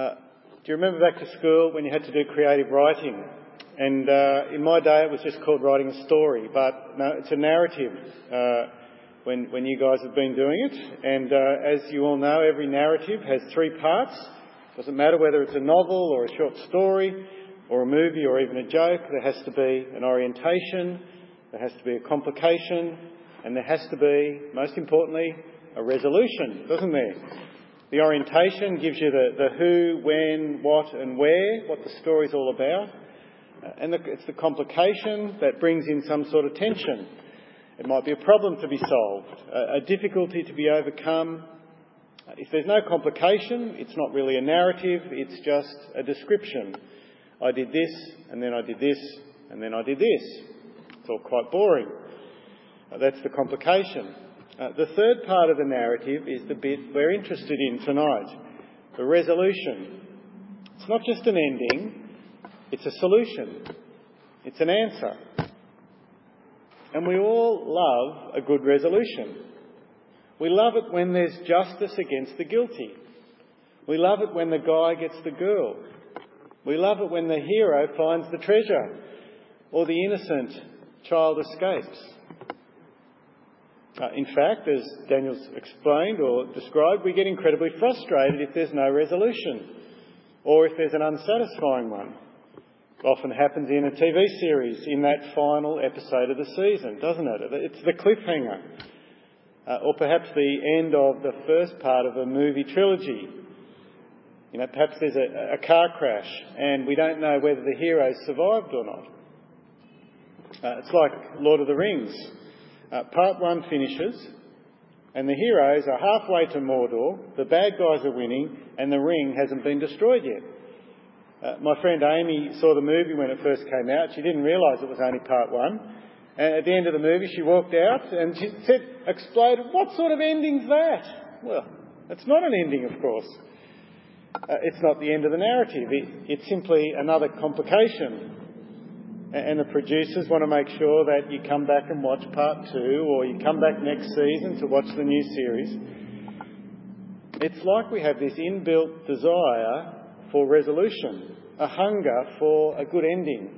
Uh, do you remember back to school when you had to do creative writing? And uh, in my day, it was just called writing a story, but no, it's a narrative. Uh, when, when you guys have been doing it, and uh, as you all know, every narrative has three parts. Doesn't matter whether it's a novel or a short story, or a movie, or even a joke. There has to be an orientation. There has to be a complication, and there has to be, most importantly, a resolution, doesn't there? The orientation gives you the, the who, when, what, and where, what the story's all about. Uh, and the, it's the complication that brings in some sort of tension. It might be a problem to be solved, a, a difficulty to be overcome. If there's no complication, it's not really a narrative, it's just a description. I did this, and then I did this, and then I did this. It's all quite boring. Uh, that's the complication. Uh, the third part of the narrative is the bit we're interested in tonight the resolution. It's not just an ending, it's a solution, it's an answer. And we all love a good resolution. We love it when there's justice against the guilty. We love it when the guy gets the girl. We love it when the hero finds the treasure or the innocent child escapes. Uh, in fact, as Daniel's explained or described, we get incredibly frustrated if there's no resolution or if there's an unsatisfying one. Often happens in a TV series in that final episode of the season, doesn't it? It's the cliffhanger. Uh, or perhaps the end of the first part of a movie trilogy. You know, perhaps there's a, a car crash and we don't know whether the hero survived or not. Uh, it's like Lord of the Rings. Uh, part one finishes, and the heroes are halfway to Mordor, the bad guys are winning, and the ring hasn't been destroyed yet. Uh, my friend Amy saw the movie when it first came out. She didn't realise it was only part one. And at the end of the movie, she walked out and she said, exploded, What sort of ending's that? Well, it's not an ending, of course. Uh, it's not the end of the narrative. It, it's simply another complication and the producers want to make sure that you come back and watch part two or you come back next season to watch the new series. It's like we have this inbuilt desire for resolution, a hunger for a good ending.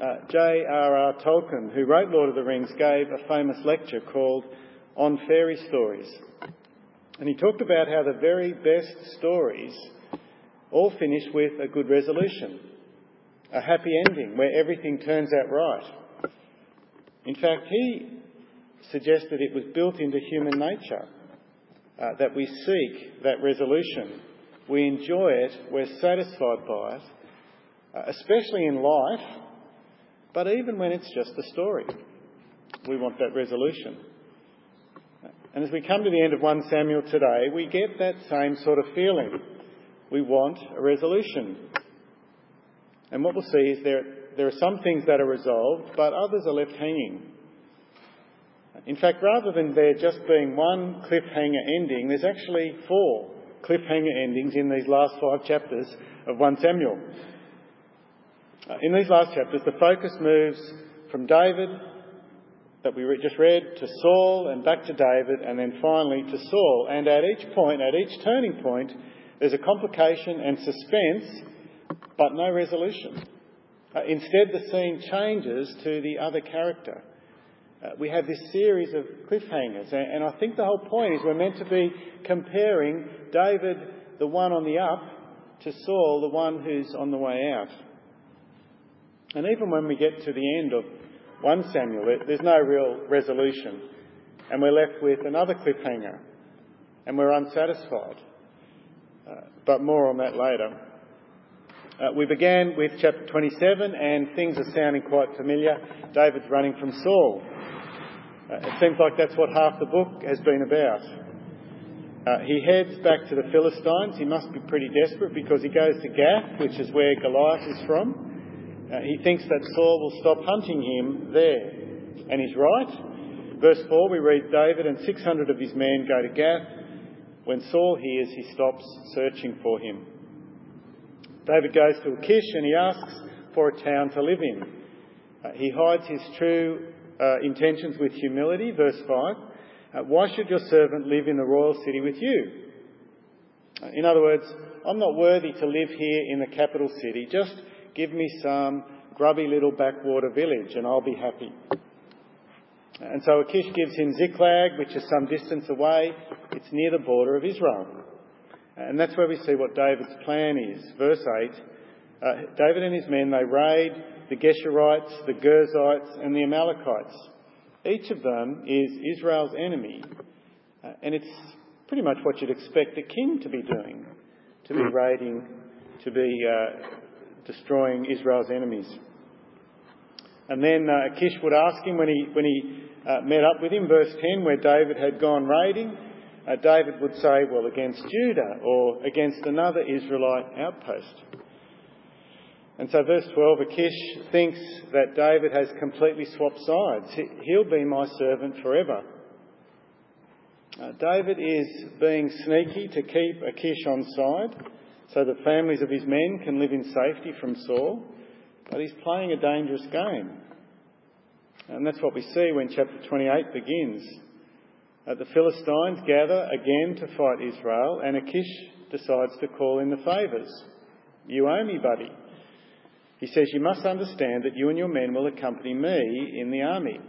Uh, J.R.R. Tolkien, who wrote Lord of the Rings, gave a famous lecture called On Fairy Stories. And he talked about how the very best stories all finish with a good resolution a happy ending where everything turns out right. In fact, he suggested it was built into human nature uh, that we seek that resolution. We enjoy it, we're satisfied by it, uh, especially in life, but even when it's just a story. We want that resolution. And as we come to the end of 1 Samuel today, we get that same sort of feeling. We want a resolution. And what we'll see is there, there are some things that are resolved, but others are left hanging. In fact, rather than there just being one cliffhanger ending, there's actually four cliffhanger endings in these last five chapters of 1 Samuel. Uh, in these last chapters, the focus moves from David, that we just read, to Saul and back to David, and then finally to Saul. And at each point, at each turning point, there's a complication and suspense but no resolution. Uh, instead, the scene changes to the other character. Uh, we have this series of cliffhangers, and, and I think the whole point is we're meant to be comparing David, the one on the up, to Saul, the one who's on the way out. And even when we get to the end of 1 Samuel, there's no real resolution, and we're left with another cliffhanger, and we're unsatisfied. Uh, but more on that later. Uh, we began with chapter 27, and things are sounding quite familiar. David's running from Saul. Uh, it seems like that's what half the book has been about. Uh, he heads back to the Philistines. He must be pretty desperate because he goes to Gath, which is where Goliath is from. Uh, he thinks that Saul will stop hunting him there. And he's right. Verse 4, we read David and 600 of his men go to Gath. When Saul hears, he stops searching for him. David goes to Achish and he asks for a town to live in. Uh, he hides his true uh, intentions with humility. Verse 5 uh, Why should your servant live in the royal city with you? In other words, I'm not worthy to live here in the capital city. Just give me some grubby little backwater village and I'll be happy. And so Achish gives him Ziklag, which is some distance away. It's near the border of Israel. And that's where we see what David's plan is. Verse 8 uh, David and his men, they raid the Geshurites, the Girzites, and the Amalekites. Each of them is Israel's enemy, uh, and it's pretty much what you'd expect a king to be doing to be raiding, to be uh, destroying Israel's enemies. And then uh, Achish would ask him when he, when he uh, met up with him, verse 10, where David had gone raiding, uh, David would say, Well, against Judah or against another Israelite outpost. And so, verse 12, Achish thinks that David has completely swapped sides. He'll be my servant forever. Uh, David is being sneaky to keep Achish on side so the families of his men can live in safety from Saul, but he's playing a dangerous game. And that's what we see when chapter 28 begins. Uh, the Philistines gather again to fight Israel, and Achish decides to call in the favours. You owe me, buddy. He says, You must understand that you and your men will accompany me in the army.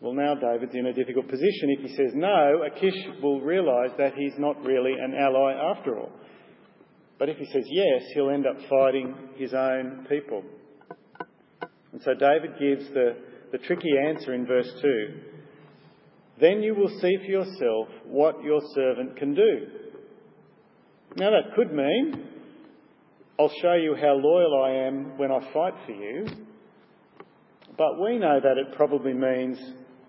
Well, now David's in a difficult position. If he says no, Achish will realise that he's not really an ally after all. But if he says yes, he'll end up fighting his own people. And so David gives the, the tricky answer in verse 2 Then you will see for yourself what your servant can do. Now, that could mean I'll show you how loyal I am when I fight for you. But we know that it probably means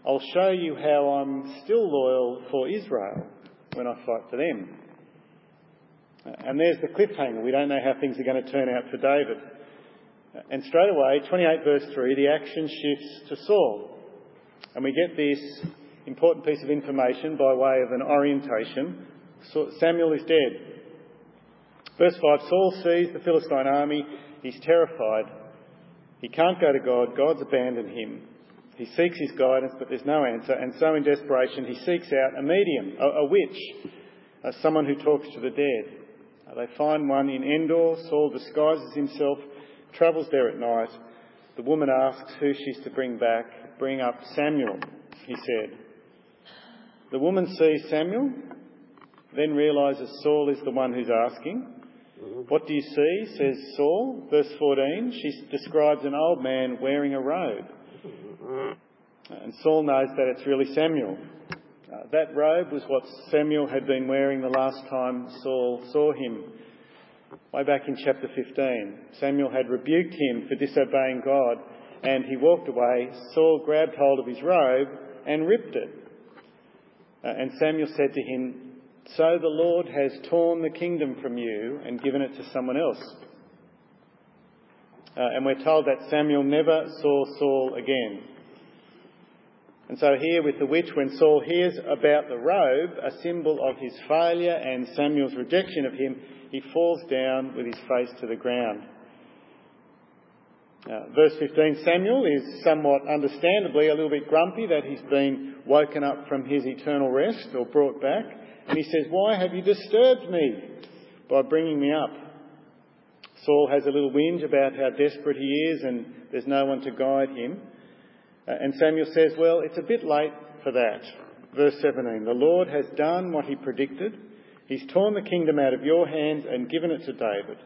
I'll show you how I'm still loyal for Israel when I fight for them. And there's the cliffhanger. We don't know how things are going to turn out for David. And straight away, 28 verse 3, the action shifts to Saul. And we get this important piece of information by way of an orientation. Samuel is dead. Verse 5 Saul sees the Philistine army. He's terrified. He can't go to God. God's abandoned him. He seeks his guidance, but there's no answer, and so in desperation he seeks out a medium, a, a witch, someone who talks to the dead. Uh, they find one in Endor. Saul disguises himself, travels there at night. The woman asks who she's to bring back. Bring up Samuel, he said. The woman sees Samuel, then realises Saul is the one who's asking. What do you see? says Saul. Verse 14, she describes an old man wearing a robe. And Saul knows that it's really Samuel. Uh, that robe was what Samuel had been wearing the last time Saul saw him. Way back in chapter 15, Samuel had rebuked him for disobeying God, and he walked away. Saul grabbed hold of his robe and ripped it. Uh, and Samuel said to him, So the Lord has torn the kingdom from you and given it to someone else. Uh, and we're told that Samuel never saw Saul again. And so, here with the witch, when Saul hears about the robe, a symbol of his failure and Samuel's rejection of him, he falls down with his face to the ground. Uh, verse 15 Samuel is somewhat understandably a little bit grumpy that he's been woken up from his eternal rest or brought back. And he says, Why have you disturbed me by bringing me up? Saul has a little whinge about how desperate he is and there's no one to guide him. Uh, and Samuel says, Well, it's a bit late for that. Verse 17 The Lord has done what he predicted. He's torn the kingdom out of your hands and given it to David.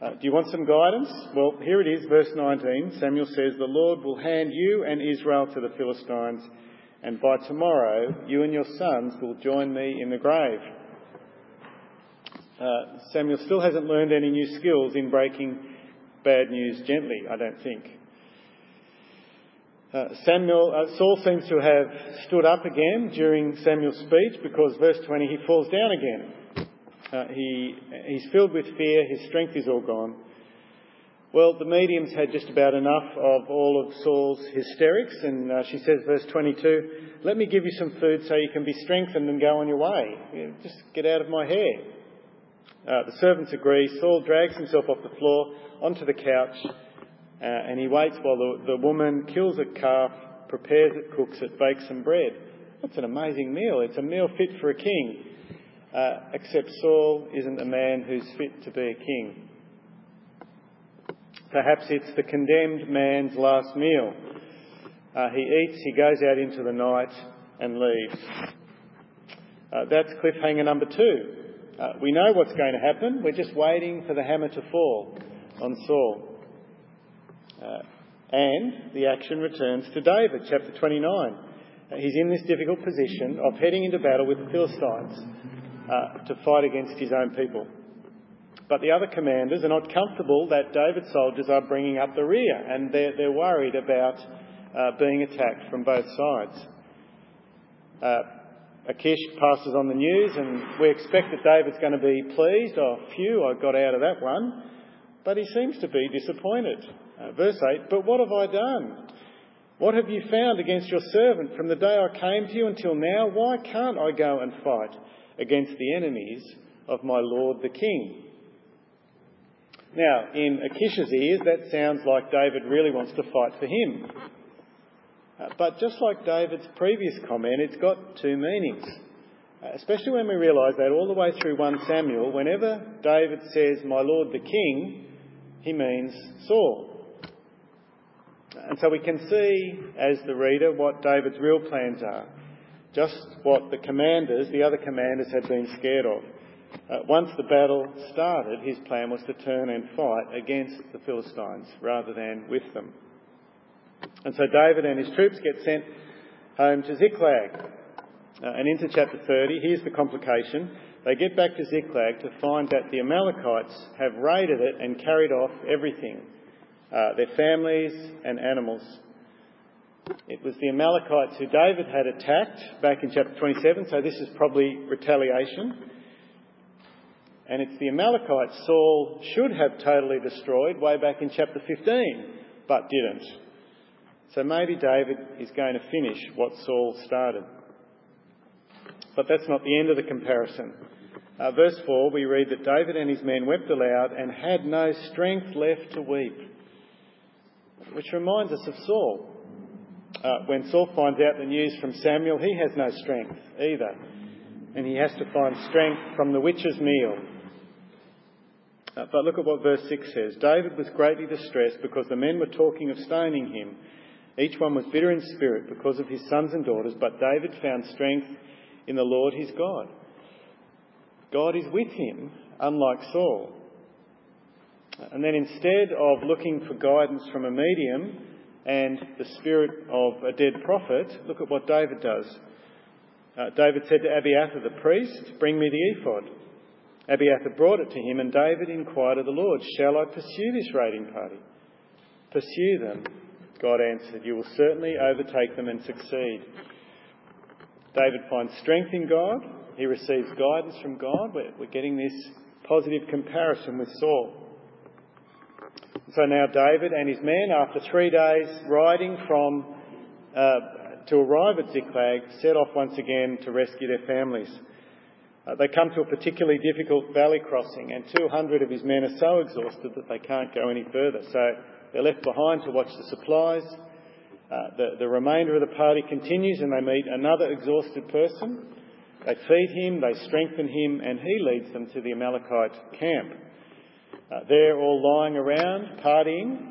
Uh, do you want some guidance? Well, here it is, verse 19. Samuel says, The Lord will hand you and Israel to the Philistines, and by tomorrow you and your sons will join me in the grave. Uh, Samuel still hasn't learned any new skills in breaking bad news gently, I don't think. Uh, Samuel, uh, Saul seems to have stood up again during Samuel's speech because verse 20 he falls down again. Uh, he, he's filled with fear, his strength is all gone. Well, the mediums had just about enough of all of Saul's hysterics, and uh, she says, verse 22, Let me give you some food so you can be strengthened and go on your way. just get out of my hair. Uh, the servants agree. Saul drags himself off the floor onto the couch uh, and he waits while the, the woman kills a calf, prepares it, cooks it, bakes some bread. That's an amazing meal. It's a meal fit for a king. Uh, except Saul isn't a man who's fit to be a king. Perhaps it's the condemned man's last meal. Uh, he eats, he goes out into the night and leaves. Uh, that's cliffhanger number two. Uh, we know what's going to happen. We're just waiting for the hammer to fall on Saul. Uh, and the action returns to David, chapter 29. Uh, he's in this difficult position of heading into battle with the Philistines uh, to fight against his own people. But the other commanders are not comfortable that David's soldiers are bringing up the rear, and they're, they're worried about uh, being attacked from both sides. Uh, Achish passes on the news, and we expect that David's going to be pleased. Oh, phew, I got out of that one. But he seems to be disappointed. Uh, verse 8 But what have I done? What have you found against your servant from the day I came to you until now? Why can't I go and fight against the enemies of my lord the king? Now, in Achish's ears, that sounds like David really wants to fight for him. Uh, but just like David's previous comment, it's got two meanings. Uh, especially when we realise that all the way through 1 Samuel, whenever David says, My Lord the King, he means Saul. And so we can see, as the reader, what David's real plans are. Just what the commanders, the other commanders, had been scared of. Uh, once the battle started, his plan was to turn and fight against the Philistines rather than with them. And so David and his troops get sent home to Ziklag. Uh, and into chapter 30, here's the complication. They get back to Ziklag to find that the Amalekites have raided it and carried off everything uh, their families and animals. It was the Amalekites who David had attacked back in chapter 27, so this is probably retaliation. And it's the Amalekites Saul should have totally destroyed way back in chapter 15, but didn't. So maybe David is going to finish what Saul started. But that's not the end of the comparison. Uh, verse 4, we read that David and his men wept aloud and had no strength left to weep. Which reminds us of Saul. Uh, when Saul finds out the news from Samuel, he has no strength either. And he has to find strength from the witch's meal. Uh, but look at what verse 6 says. David was greatly distressed because the men were talking of stoning him. Each one was bitter in spirit because of his sons and daughters, but David found strength in the Lord his God. God is with him, unlike Saul. And then instead of looking for guidance from a medium and the spirit of a dead prophet, look at what David does. Uh, David said to Abiathar the priest, Bring me the ephod. Abiathar brought it to him, and David inquired of the Lord, Shall I pursue this raiding party? Pursue them. God answered, You will certainly overtake them and succeed. David finds strength in God. He receives guidance from God. We're, we're getting this positive comparison with Saul. So now David and his men, after three days riding from uh, to arrive at Ziklag, set off once again to rescue their families. Uh, they come to a particularly difficult valley crossing, and 200 of his men are so exhausted that they can't go any further. So they're left behind to watch the supplies. Uh, the, the remainder of the party continues, and they meet another exhausted person. They feed him, they strengthen him, and he leads them to the Amalekite camp. Uh, they're all lying around, partying.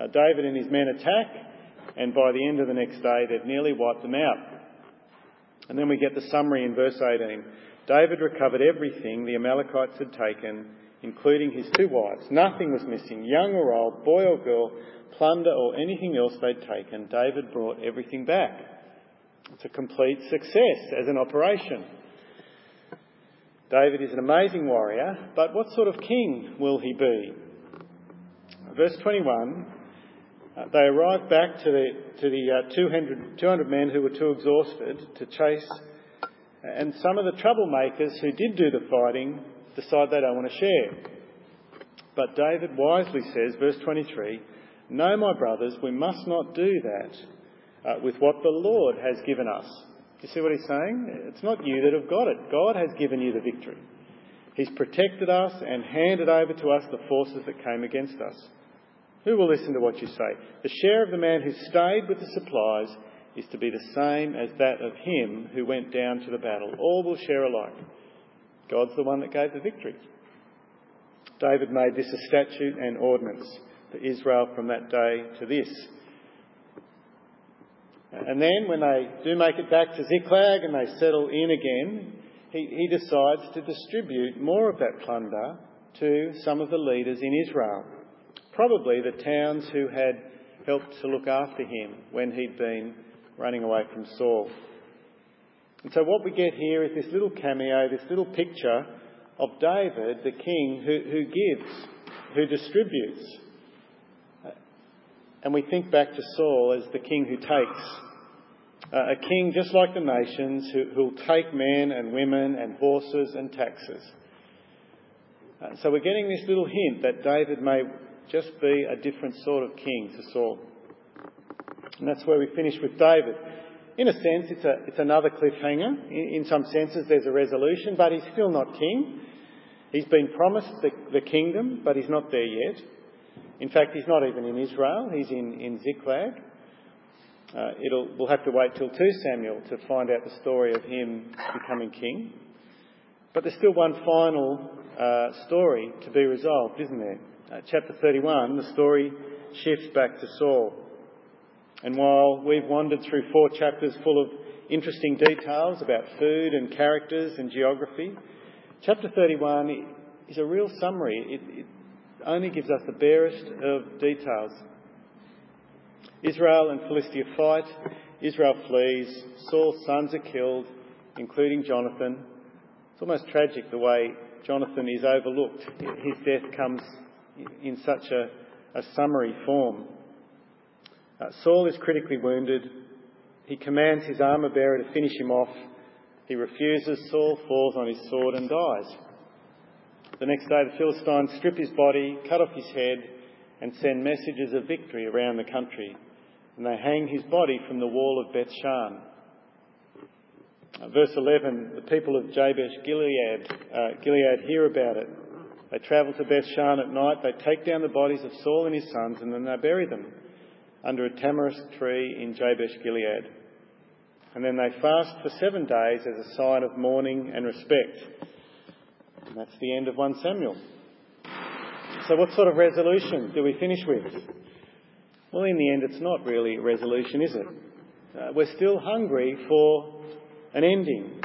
Uh, David and his men attack, and by the end of the next day, they've nearly wiped them out. And then we get the summary in verse 18. David recovered everything the Amalekites had taken, including his two wives. Nothing was missing, young or old, boy or girl, plunder or anything else they'd taken. David brought everything back. It's a complete success as an operation. David is an amazing warrior, but what sort of king will he be? Verse 21 uh, they arrived back to the, to the uh, 200, 200 men who were too exhausted to chase and some of the troublemakers who did do the fighting decide they don't want to share. But David wisely says, verse 23, No, my brothers, we must not do that uh, with what the Lord has given us. Do you see what he's saying? It's not you that have got it. God has given you the victory. He's protected us and handed over to us the forces that came against us. Who will listen to what you say? The share of the man who stayed with the supplies is to be the same as that of him who went down to the battle. All will share alike. God's the one that gave the victory. David made this a statute and ordinance for Israel from that day to this. And then when they do make it back to Ziklag and they settle in again, he, he decides to distribute more of that plunder to some of the leaders in Israel. Probably the towns who had helped to look after him when he'd been running away from Saul. And so what we get here is this little cameo, this little picture of David, the king, who, who gives, who distributes. And we think back to Saul as the king who takes. Uh, a king just like the nations who will take men and women and horses and taxes. Uh, so we're getting this little hint that David may just be a different sort of king to Saul. And that's where we finish with David. In a sense, it's, a, it's another cliffhanger. In, in some senses, there's a resolution, but he's still not king. He's been promised the, the kingdom, but he's not there yet. In fact, he's not even in Israel, he's in, in Ziklag. Uh, we'll have to wait till 2 Samuel to find out the story of him becoming king. But there's still one final uh, story to be resolved, isn't there? Uh, chapter 31, the story shifts back to Saul. And while we've wandered through four chapters full of interesting details about food and characters and geography, chapter 31 is a real summary. It, it only gives us the barest of details. Israel and Philistia fight. Israel flees. Saul's sons are killed, including Jonathan. It's almost tragic the way Jonathan is overlooked. His death comes in such a, a summary form. Uh, Saul is critically wounded. He commands his armour bearer to finish him off. He refuses. Saul falls on his sword and dies. The next day, the Philistines strip his body, cut off his head, and send messages of victory around the country. And they hang his body from the wall of Beth Shan. Uh, verse 11 the people of Jabesh Gilead, uh, Gilead hear about it. They travel to Beth Shan at night, they take down the bodies of Saul and his sons, and then they bury them under a tamarisk tree in Jabesh Gilead. And then they fast for seven days as a sign of mourning and respect. And that's the end of 1 Samuel. So, what sort of resolution do we finish with? Well, in the end, it's not really a resolution, is it? Uh, we're still hungry for an ending.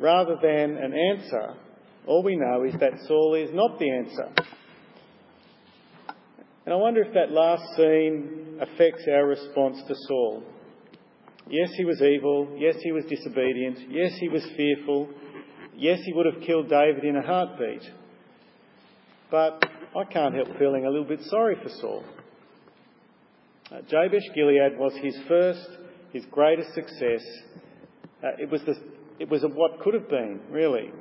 Rather than an answer, all we know is that Saul is not the answer. And I wonder if that last scene affects our response to Saul. Yes, he was evil. Yes, he was disobedient. Yes, he was fearful. Yes, he would have killed David in a heartbeat. But I can't help feeling a little bit sorry for Saul. Uh, Jabesh Gilead was his first, his greatest success. Uh, it was, the, it was what could have been, really.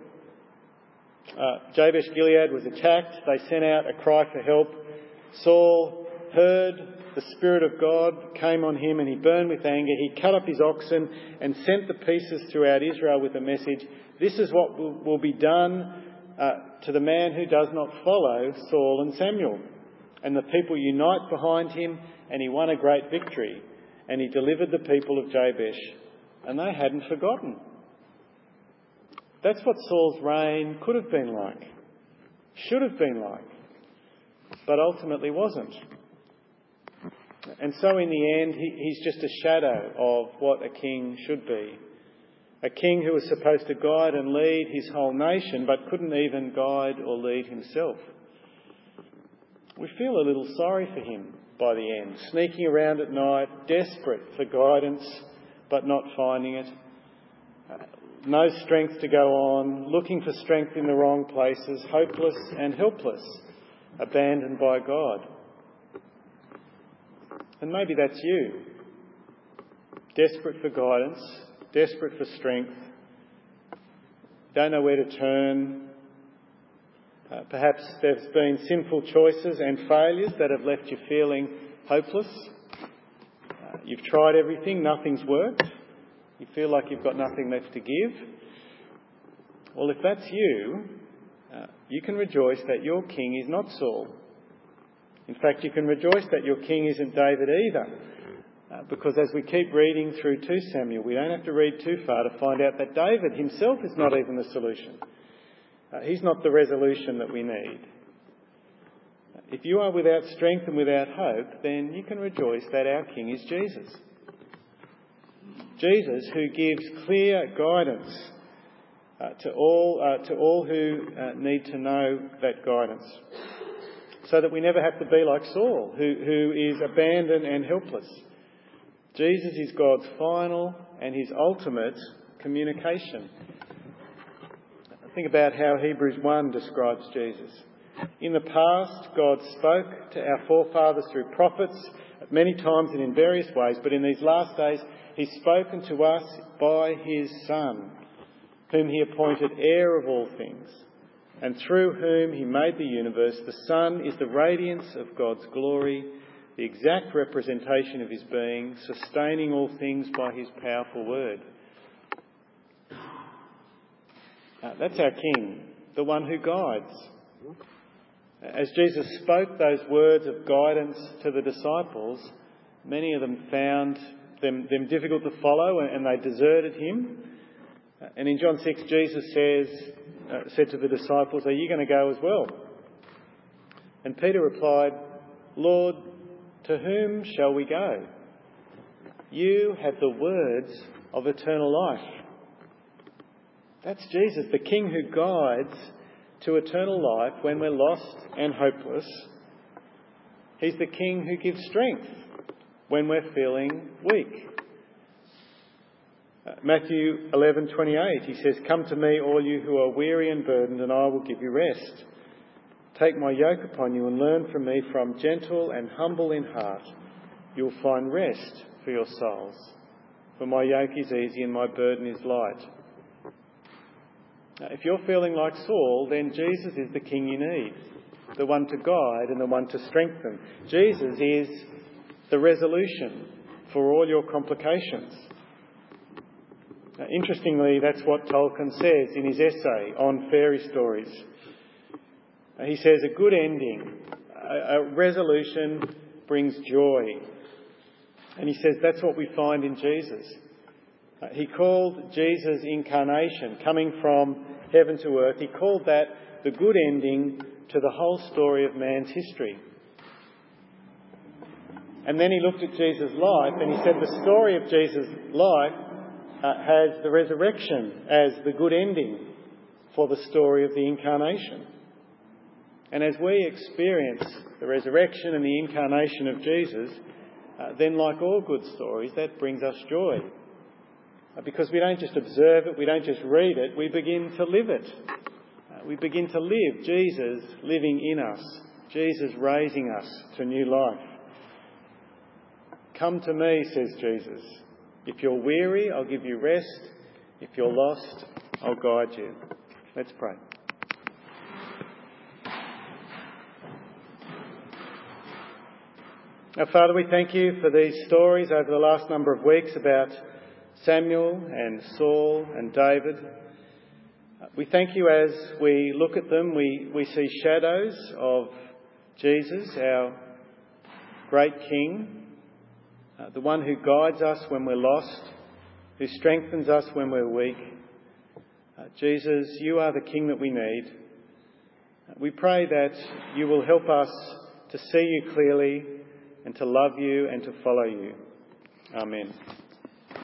Uh, Jabesh Gilead was attacked. They sent out a cry for help. Saul heard the Spirit of God came on him and he burned with anger. He cut up his oxen and sent the pieces throughout Israel with a message This is what will, be done uh, to the man who does not follow Saul and Samuel. And the people unite behind him, and he won a great victory. And he delivered the people of Jabesh, and they hadn't forgotten. That's what Saul's reign could have been like, should have been like, but ultimately wasn't. And so, in the end, he, he's just a shadow of what a king should be. A king who was supposed to guide and lead his whole nation, but couldn't even guide or lead himself. We feel a little sorry for him by the end, sneaking around at night, desperate for guidance, but not finding it. Uh, no strength to go on, looking for strength in the wrong places, hopeless and helpless, abandoned by God. And maybe that's you. Desperate for guidance, desperate for strength, don't know where to turn. Uh, perhaps there's been sinful choices and failures that have left you feeling hopeless. Uh, you've tried everything, nothing's worked. You feel like you've got nothing left to give. Well, if that's you, uh, you can rejoice that your king is not Saul. In fact, you can rejoice that your king isn't David either. Uh, because as we keep reading through 2 Samuel, we don't have to read too far to find out that David himself is not even the solution. Uh, he's not the resolution that we need. If you are without strength and without hope, then you can rejoice that our King is Jesus. Jesus, who gives clear guidance uh, to, all, uh, to all who uh, need to know that guidance, so that we never have to be like Saul, who, who is abandoned and helpless. Jesus is God's final and his ultimate communication. Think about how Hebrews 1 describes Jesus. In the past, God spoke to our forefathers through prophets many times and in various ways, but in these last days, He's spoken to us by His Son, whom He appointed heir of all things, and through whom He made the universe. The Son is the radiance of God's glory, the exact representation of His being, sustaining all things by His powerful word. Uh, that's our King, the one who guides. As Jesus spoke those words of guidance to the disciples, many of them found them, them difficult to follow and they deserted him. And in John 6, Jesus says, uh, said to the disciples, Are you going to go as well? And Peter replied, Lord, to whom shall we go? You have the words of eternal life. That's Jesus, the King who guides to eternal life when we're lost and hopeless. He's the King who gives strength when we're feeling weak. Uh, Matthew 11:28 he says come to me all you who are weary and burdened and I will give you rest. Take my yoke upon you and learn from me from gentle and humble in heart. You'll find rest for your souls. For my yoke is easy and my burden is light. Now, If you're feeling like Saul, then Jesus is the king you need, the one to guide and the one to strengthen. Jesus is the resolution for all your complications. Now, interestingly, that's what Tolkien says in his essay on fairy stories. He says a good ending, a resolution brings joy. And he says that's what we find in Jesus. Uh, he called Jesus' incarnation, coming from heaven to earth, he called that the good ending to the whole story of man's history. And then he looked at Jesus' life and he said the story of Jesus' life uh, has the resurrection as the good ending for the story of the incarnation. And as we experience the resurrection and the incarnation of Jesus, uh, then, like all good stories, that brings us joy. Uh, because we don't just observe it, we don't just read it, we begin to live it. Uh, we begin to live Jesus living in us, Jesus raising us to new life. Come to me, says Jesus. If you're weary, I'll give you rest. If you're lost, I'll guide you. Let's pray. Now, Father, we thank you for these stories over the last number of weeks about Samuel and Saul and David. We thank you as we look at them, we, we see shadows of Jesus, our great King, uh, the one who guides us when we're lost, who strengthens us when we're weak. Uh, Jesus, you are the King that we need. Uh, we pray that you will help us to see you clearly and to love you and to follow you. Amen.